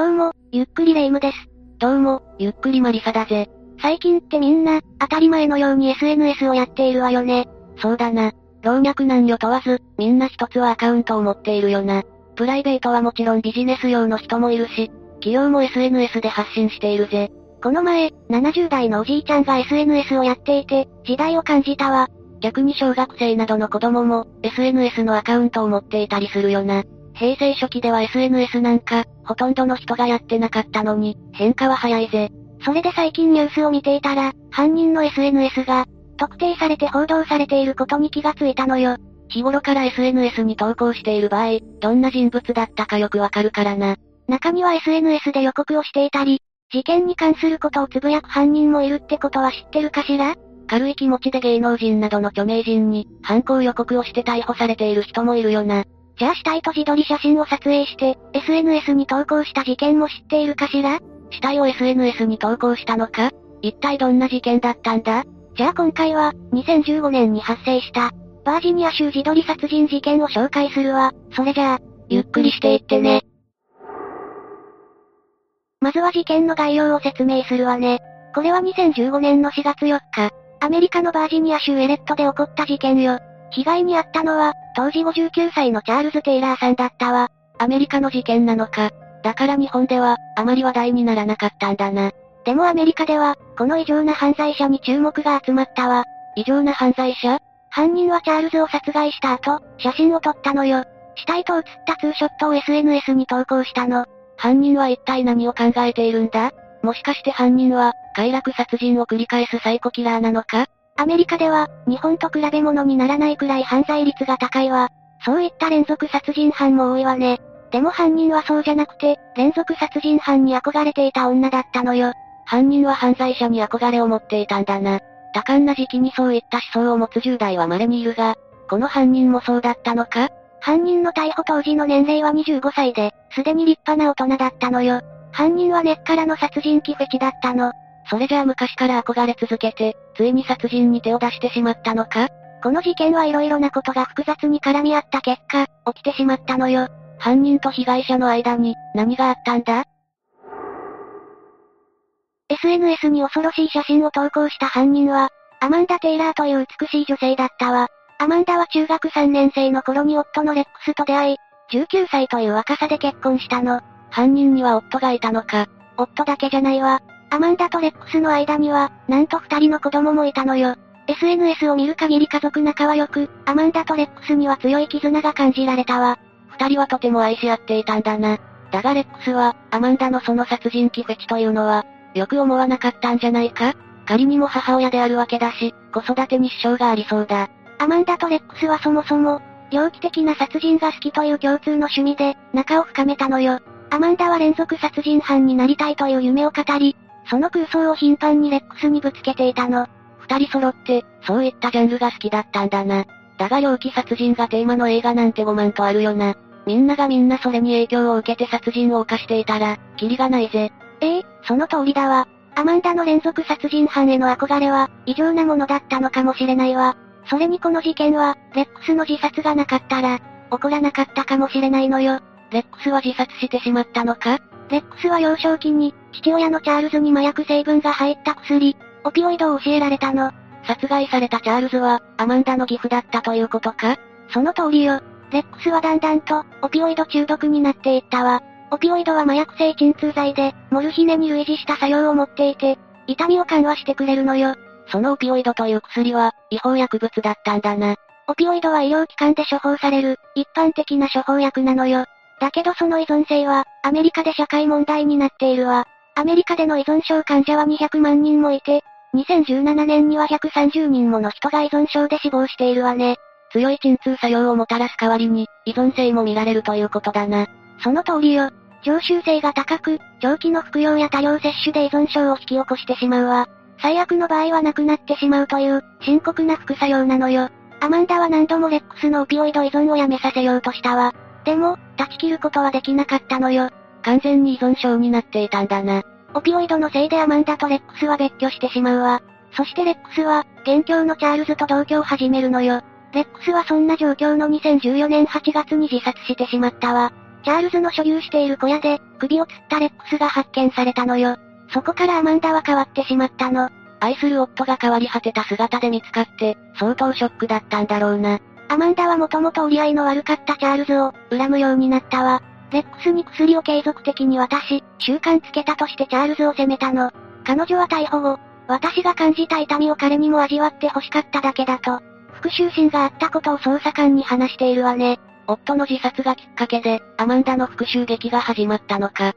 どうも、ゆっくりレ夢ムです。どうも、ゆっくりマリサだぜ。最近ってみんな、当たり前のように SNS をやっているわよね。そうだな。老若男女問わず、みんな一つはアカウントを持っているよな。プライベートはもちろんビジネス用の人もいるし、企業も SNS で発信しているぜ。この前、70代のおじいちゃんが SNS をやっていて、時代を感じたわ。逆に小学生などの子供も、SNS のアカウントを持っていたりするよな。平成初期では SNS なんか、ほとんどの人がやってなかったのに、変化は早いぜ。それで最近ニュースを見ていたら、犯人の SNS が、特定されて報道されていることに気がついたのよ。日頃から SNS に投稿している場合、どんな人物だったかよくわかるからな。中には SNS で予告をしていたり、事件に関することをつぶやく犯人もいるってことは知ってるかしら？軽い気持ちで芸能人などの著名人に、犯行予告をして逮捕されている人もいるよな。じゃあ死体と自撮り写真を撮影して、SNS に投稿した事件も知っているかしら？死体を SNS に投稿したのか？一体どんな事件だったんだ？じゃあ今回は、2015年に発生した、バージニア州自撮り殺人事件を紹介するわ。それじゃあ、ゆっくりしていってね。まずは事件の概要を説明するわね。これは2015年の4月4日、アメリカのバージニア州エレットで起こった事件よ。被害に遭ったのは、当時59歳のチャールズ・テイラーさんだったわ。アメリカの事件なのか。だから日本では、あまり話題にならなかったんだな。でもアメリカでは、この異常な犯罪者に注目が集まったわ。異常な犯罪者？犯人はチャールズを殺害した後、写真を撮ったのよ。死体と写ったツーショットを SNS に投稿したの。犯人は一体何を考えているんだ？もしかして犯人は、快楽殺人を繰り返すサイコキラーなのか？アメリカでは、日本と比べ物にならないくらい犯罪率が高いわ。そういった連続殺人犯も多いわね。でも犯人はそうじゃなくて、連続殺人犯に憧れていた女だったのよ。犯人は犯罪者に憧れを持っていたんだな。多感な時期にそういった思想を持つ10代は稀にいるが、この犯人もそうだったのか？犯人の逮捕当時の年齢は25歳で、すでに立派な大人だったのよ。犯人は根っからの殺人鬼フェチだったの。それじゃあ昔から憧れ続けて、ついに殺人に手を出してしまったのか？この事件は色々なことが複雑に絡み合った結果、起きてしまったのよ。犯人と被害者の間に、何があったんだ ?SNS に恐ろしい写真を投稿した犯人は、アマンダ・テイラーという美しい女性だったわ。アマンダは中学3年生の頃に夫のレックスと出会い、19歳という若さで結婚したの。犯人には夫がいたのか？夫だけじゃないわ。アマンダとレックスの間には、なんと二人の子供もいたのよ。SNS を見る限り家族仲は良く、アマンダとレックスには強い絆が感じられたわ。二人はとても愛し合っていたんだな。だがレックスは、アマンダのその殺人鬼フェチというのは、よく思わなかったんじゃないか？仮にも母親であるわけだし、子育てに支障がありそうだ。アマンダとレックスはそもそも、猟奇的な殺人が好きという共通の趣味で、仲を深めたのよ。アマンダは連続殺人犯になりたいという夢を語り、その空想を頻繁にレックスにぶつけていたの。二人揃って、そういったジャンルが好きだったんだな。だが猟奇殺人がテーマの映画なんて5万とあるよな。みんながみんなそれに影響を受けて殺人を犯していたら、キリがないぜ。ええその通りだわ。アマンダの連続殺人犯への憧れは、異常なものだったのかもしれないわ。それにこの事件は、レックスの自殺がなかったら、起こらなかったかもしれないのよ。レックスは自殺してしまったのか？レックスは幼少期に、父親のチャールズに麻薬成分が入った薬、オピオイドを教えられたの。殺害されたチャールズは、アマンダの義父だったということか？その通りよ。レックスはだんだんと、オピオイド中毒になっていったわ。オピオイドは麻薬性鎮痛剤で、モルヒネに類似した作用を持っていて、痛みを緩和してくれるのよ。そのオピオイドという薬は、違法薬物だったんだな。オピオイドは医療機関で処方される、一般的な処方薬なのよ。だけどその依存性は、アメリカで社会問題になっているわ。アメリカでの依存症患者は200万人もいて、2017年には130人もの人が依存症で死亡しているわね。強い鎮痛作用をもたらす代わりに、依存性も見られるということだな。その通りよ。常習性が高く、長期の服用や多量摂取で依存症を引き起こしてしまうわ。最悪の場合は亡くなってしまうという、深刻な副作用なのよ。アマンダは何度もレックスのオピオイド依存をやめさせようとしたわ。でも、断ち切ることはできなかったのよ。完全に依存症になっていたんだな。オピオイドのせいでアマンダとレックスは別居してしまうわ。そしてレックスは、現況のチャールズと同居を始めるのよ。レックスはそんな状況の2014年8月に自殺してしまったわ。チャールズの所有している小屋で、首を吊ったレックスが発見されたのよ。そこからアマンダは変わってしまったの。愛する夫が変わり果てた姿で見つかって、相当ショックだったんだろうな。アマンダはもともと折り合いの悪かったチャールズを、恨むようになったわ。レックスに薬を継続的に渡し、習慣つけたとしてチャールズを責めたの。彼女は逮捕後、私が感じた痛みを彼にも味わって欲しかっただけだと、復讐心があったことを捜査官に話しているわね。夫の自殺がきっかけで、アマンダの復讐劇が始まったのか。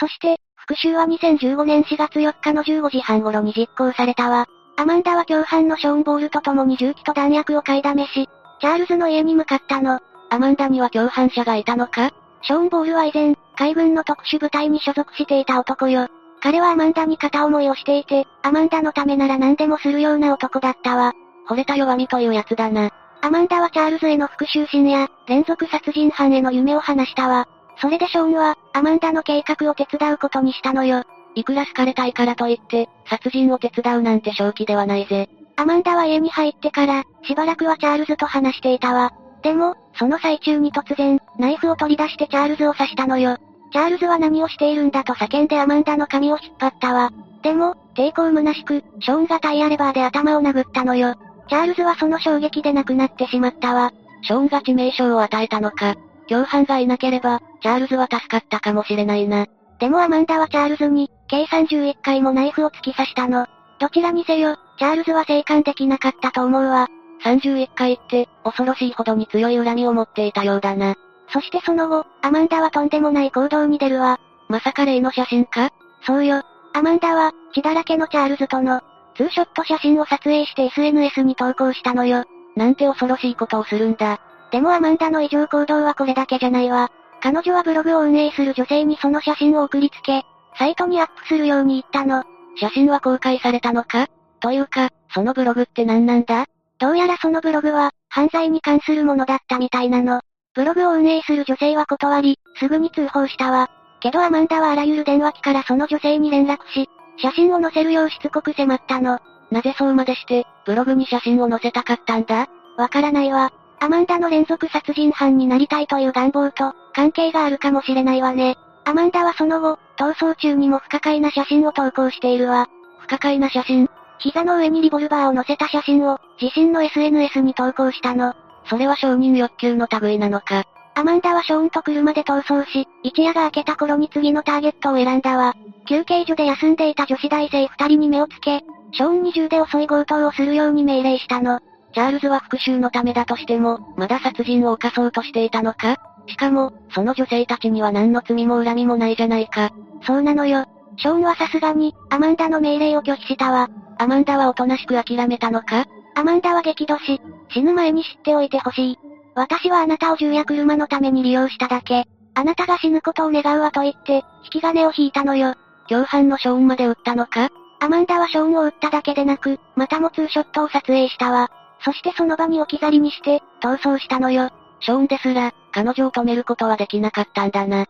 そして、復讐は2015年4月4日の15時半頃に実行されたわ。アマンダは共犯のショーン・ボールと共に銃器と弾薬を買いだめし、チャールズの家に向かったの。アマンダには共犯者がいたのか？ショーン・ボールは以前、海軍の特殊部隊に所属していた男よ。彼はアマンダに片思いをしていて、アマンダのためなら何でもするような男だったわ。惚れた弱みというやつだな。アマンダはチャールズへの復讐心や、連続殺人犯への夢を話したわ。それでショーンは、アマンダの計画を手伝うことにしたのよ。いくら好かれたいからといって、殺人を手伝うなんて正気ではないぜ。アマンダは家に入ってから、しばらくはチャールズと話していたわ。でも、その最中に突然、ナイフを取り出してチャールズを刺したのよ。チャールズは何をしているんだと叫んでアマンダの髪を引っ張ったわ。でも、抵抗虚しく、ショーンがタイヤレバーで頭を殴ったのよ。チャールズはその衝撃で亡くなってしまったわ。ショーンが致命傷を与えたのか。共犯がいなければ、チャールズは助かったかもしれないな。でもアマンダはチャールズに、計31回もナイフを突き刺したの。どちらにせよ、チャールズは生還できなかったと思うわ。31回って、恐ろしいほどに強い恨みを持っていたようだな。そしてその後、アマンダはとんでもない行動に出るわ。まさか例の写真か？そうよ。アマンダは、血だらけのチャールズとの、ツーショット写真を撮影して SNS に投稿したのよ。なんて恐ろしいことをするんだ。でもアマンダの異常行動はこれだけじゃないわ。彼女はブログを運営する女性にその写真を送りつけ、サイトにアップするように言ったの。写真は公開されたのか？というか、そのブログって何なんだ？どうやらそのブログは、犯罪に関するものだったみたいなの。ブログを運営する女性は断り、すぐに通報したわ。けどアマンダはあらゆる電話機からその女性に連絡し、写真を載せるようしつこく迫ったの。なぜそうまでして、ブログに写真を載せたかったんだ？わからないわ。アマンダの連続殺人犯になりたいという願望と、関係があるかもしれないわね。アマンダはその後、逃走中にも不可解な写真を投稿しているわ。不可解な写真膝の上にリボルバーを乗せた写真を、自身の SNS に投稿したの。それは承認欲求の類なのか。アマンダはショーンと車で逃走し、一夜が明けた頃に次のターゲットを選んだわ。休憩所で休んでいた女子大生二人に目をつけ、ショーンに銃で襲い強盗をするように命令したの。チャールズは復讐のためだとしても、まだ殺人を犯そうとしていたのか？しかも、その女性たちには何の罪も恨みもないじゃないか。そうなのよ。ショーンはさすがに、アマンダの命令を拒否したわ。アマンダはおとなしく諦めたのか？アマンダは激怒し、死ぬ前に知っておいてほしい。私はあなたを銃や車のために利用しただけ。あなたが死ぬことを願うわと言って、引き金を引いたのよ。共犯のショーンまで撃ったのか？アマンダはショーンを撃っただけでなく、またもツーショットを撮影したわ。そしてその場に置き去りにして、逃走したのよ。ショーンですら、彼女を止めることはできなかったんだな。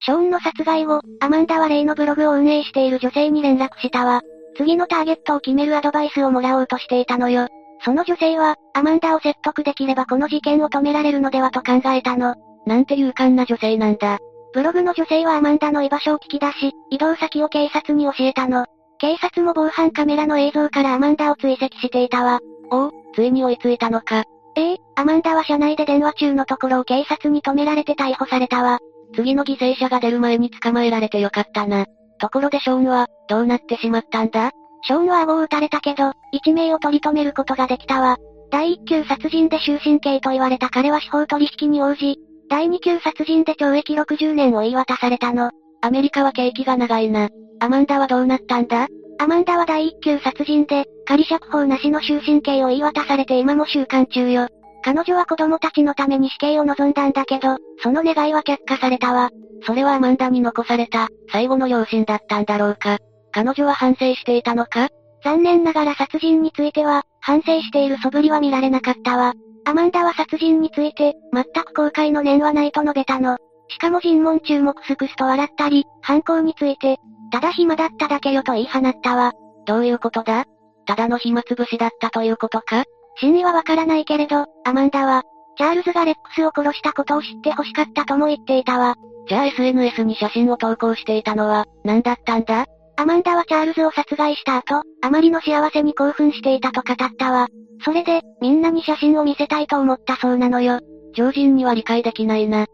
ショーンの殺害後、アマンダは例のブログを運営している女性に連絡したわ。次のターゲットを決めるアドバイスをもらおうとしていたのよ。その女性は、アマンダを説得できればこの事件を止められるのではと考えたの。なんて勇敢な女性なんだ。ブログの女性はアマンダの居場所を聞き出し、移動先を警察に教えたの。警察も防犯カメラの映像からアマンダを追跡していたわ。おお、ついに追いついたのか。ええアマンダは車内で電話中のところを警察に止められて逮捕されたわ。次の犠牲者が出る前に捕まえられてよかったな。ところでショーンは、どうなってしまったんだ？ショーンは顎を撃たれたけど、一命を取り留めることができたわ。第一級殺人で終身刑と言われた彼は司法取引に応じ、第二級殺人で懲役60年を言い渡されたの。アメリカは刑期が長いな。アマンダはどうなったんだ？アマンダは第一級殺人で、仮釈放なしの終身刑を言い渡されて今も収監中よ。彼女は子供たちのために死刑を望んだんだけど、その願いは却下されたわ。それはアマンダに残された、最後の両親だったんだろうか。彼女は反省していたのか？残念ながら殺人については、反省している素振りは見られなかったわ。アマンダは殺人について、全く後悔の念はないと述べたの。しかも尋問中もクスクスと笑ったり、犯行について、ただ暇だっただけよと言い放ったわ。どういうことだ？ただの暇つぶしだったということか？真意はわからないけれど、アマンダは、チャールズがレックスを殺したことを知って欲しかったとも言っていたわ。じゃあ SNS に写真を投稿していたのは、何だったんだ？アマンダはチャールズを殺害した後、あまりの幸せに興奮していたと語ったわ。それで、みんなに写真を見せたいと思ったそうなのよ。常人には理解できないな。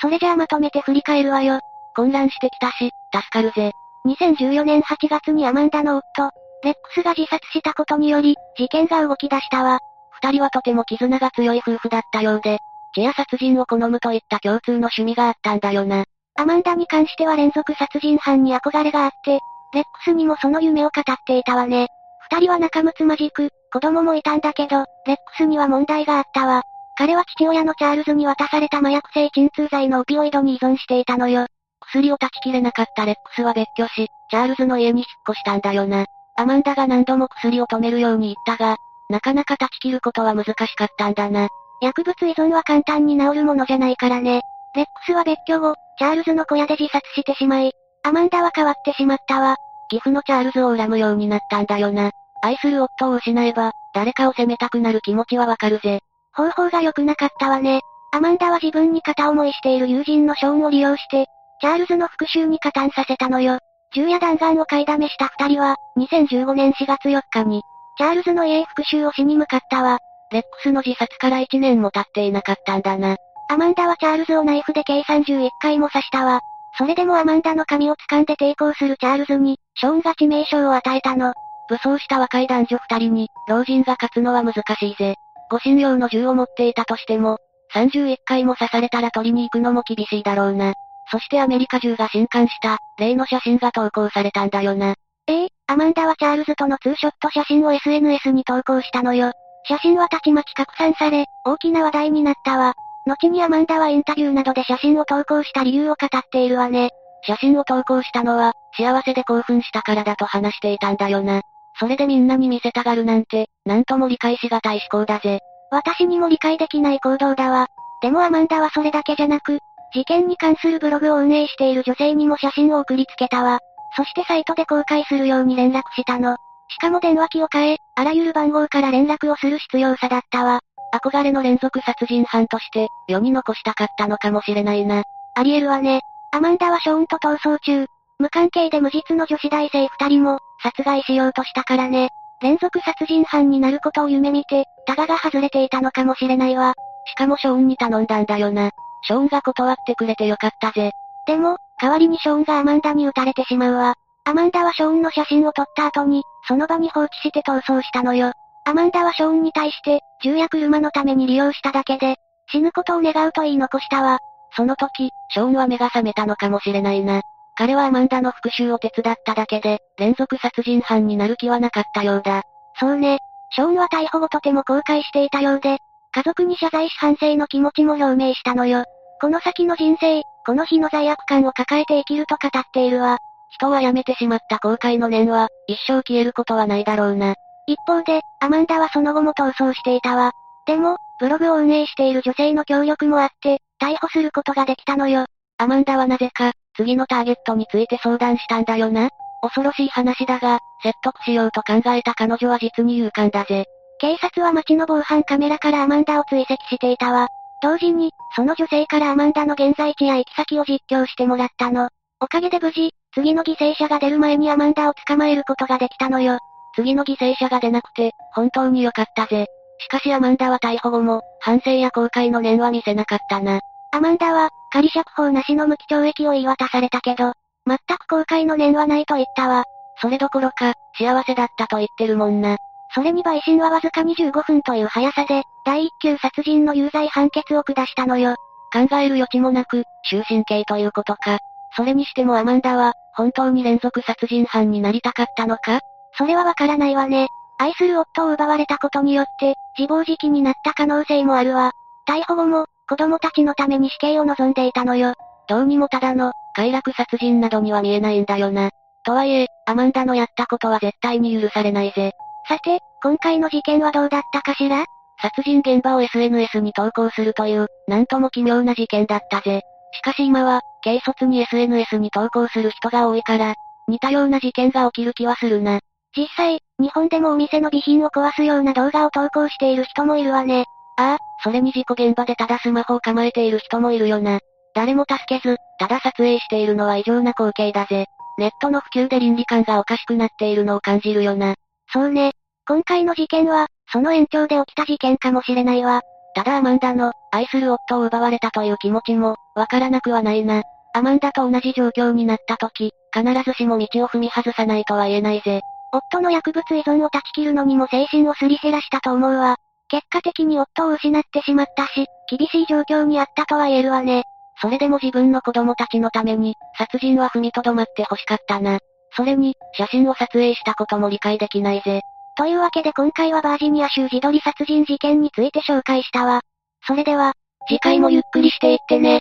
それじゃあまとめて振り返るわよ。混乱してきたし、助かるぜ。2014年8月にアマンダの夫、レックスが自殺したことにより、事件が動き出したわ。二人はとても絆が強い夫婦だったようで、血や殺人を好むといった共通の趣味があったんだよな。アマンダに関しては連続殺人犯に憧れがあって、レックスにもその夢を語っていたわね。二人は仲睦まじく、子供もいたんだけど、レックスには問題があったわ。彼は父親のチャールズに渡された麻薬性鎮痛剤のオピオイドに依存していたのよ。薬を断ち切れなかったレックスは別居し、チャールズの家に引っ越したんだよな。アマンダが何度も薬を止めるように言ったが、なかなか断ち切ることは難しかったんだな。薬物依存は簡単に治るものじゃないからね。レックスは別居後、チャールズの小屋で自殺してしまい、アマンダは変わってしまったわ。義父のチャールズを恨むようになったんだよな。愛する夫を失えば、誰かを責めたくなる気持ちはわかるぜ。方法が良くなかったわね。アマンダは自分に片思いしている友人のショーンを利用して、チャールズの復讐に加担させたのよ。銃や弾丸を買いだめした二人は、2015年4月4日に、チャールズの家へ復讐をしに向かったわ。レックスの自殺から1年も経っていなかったんだな。アマンダはチャールズをナイフで計31回も刺したわ。それでもアマンダの髪を掴んで抵抗するチャールズに、ショーンが致命傷を与えたの。武装した若い男女二人に、老人が勝つのは難しいぜ。護身用の銃を持っていたとしても、31回も刺されたら取りに行くのも厳しいだろうな。そしてアメリカ中が震撼した、例の写真が投稿されたんだよな。ええー、アマンダはチャールズとのツーショット写真を SNS に投稿したのよ。写真はたちまち拡散され、大きな話題になったわ。後にアマンダはインタビューなどで写真を投稿した理由を語っているわね。写真を投稿したのは、幸せで興奮したからだと話していたんだよな。それでみんなに見せたがるなんて、なんとも理解しがたい思考だぜ。私にも理解できない行動だわ。でもアマンダはそれだけじゃなく、事件に関するブログを運営している女性にも写真を送りつけたわ。そしてサイトで公開するように連絡したの。しかも電話機を変え、あらゆる番号から連絡をする必要さだったわ。憧れの連続殺人犯として、世に残したかったのかもしれないな。ありえるわね。アマンダはショーンと逃走中。無関係で無実の女子大生二人も、殺害しようとしたからね。連続殺人犯になることを夢見て、タガが外れていたのかもしれないわ。しかもショーンに頼んだんだよな。ショーンが断ってくれてよかったぜ。でも、代わりにショーンがアマンダに撃たれてしまうわ。アマンダはショーンの写真を撮った後に、その場に放置して逃走したのよ。アマンダはショーンに対して、銃や車のために利用しただけで、死ぬことを願うと言い残したわ。その時、ショーンは目が覚めたのかもしれないな。彼はアマンダの復讐を手伝っただけで、連続殺人犯になる気はなかったようだ。そうね。ショーンは逮捕後とても後悔していたようで、家族に謝罪し反省の気持ちも表明したのよ。この先の人生、この日の罪悪感を抱えて生きると語っているわ。人は辞めてしまった後悔の念は、一生消えることはないだろうな。一方で、アマンダはその後も逃走していたわ。でも、ブログを運営している女性の協力もあって、逮捕することができたのよ。アマンダはなぜか、次のターゲットについて相談したんだよな？恐ろしい話だが、説得しようと考えた彼女は実に勇敢だぜ。警察は街の防犯カメラからアマンダを追跡していたわ。同時に、その女性からアマンダの現在地や行き先を実況してもらったの。おかげで無事、次の犠牲者が出る前にアマンダを捕まえることができたのよ。次の犠牲者が出なくて、本当に良かったぜ。しかしアマンダは逮捕後も、反省や後悔の念は見せなかったな。アマンダは、仮釈放なしの無期懲役を言い渡されたけど、全く後悔の念はないと言ったわ。それどころか、幸せだったと言ってるもんな。それに陪審はわずか25分という速さで、第一級殺人の有罪判決を下したのよ。考える余地もなく、終身刑ということか。それにしてもアマンダは、本当に連続殺人犯になりたかったのか？それはわからないわね。愛する夫を奪われたことによって、自暴自棄になった可能性もあるわ。逮捕後も、子供たちのために死刑を望んでいたのよ。どうにもただの、快楽殺人などには見えないんだよな。とはいえ、アマンダのやったことは絶対に許されないぜ。さて、今回の事件はどうだったかしら？殺人現場を SNS に投稿するという、なんとも奇妙な事件だったぜ。しかし今は、軽率に SNS に投稿する人が多いから、似たような事件が起きる気はするな。実際、日本でもお店の備品を壊すような動画を投稿している人もいるわね。ああ、それに事故現場でただスマホを構えている人もいるよな。誰も助けず、ただ撮影しているのは異常な光景だぜ。ネットの普及で倫理観がおかしくなっているのを感じるよな。そうね。今回の事件は、その延長で起きた事件かもしれないわ。ただアマンダの、愛する夫を奪われたという気持ちも、わからなくはないな。アマンダと同じ状況になった時、必ずしも道を踏み外さないとは言えないぜ。夫の薬物依存を断ち切るのにも精神をすり減らしたと思うわ。結果的に夫を失ってしまったし、厳しい状況にあったとは言えるわね。それでも自分の子供たちのために、殺人は踏みとどまって欲しかったな。それに、写真を撮影したことも理解できないぜ。というわけで今回はバージニア州自撮り殺人事件について紹介したわ。それでは、次回もゆっくりしていってね。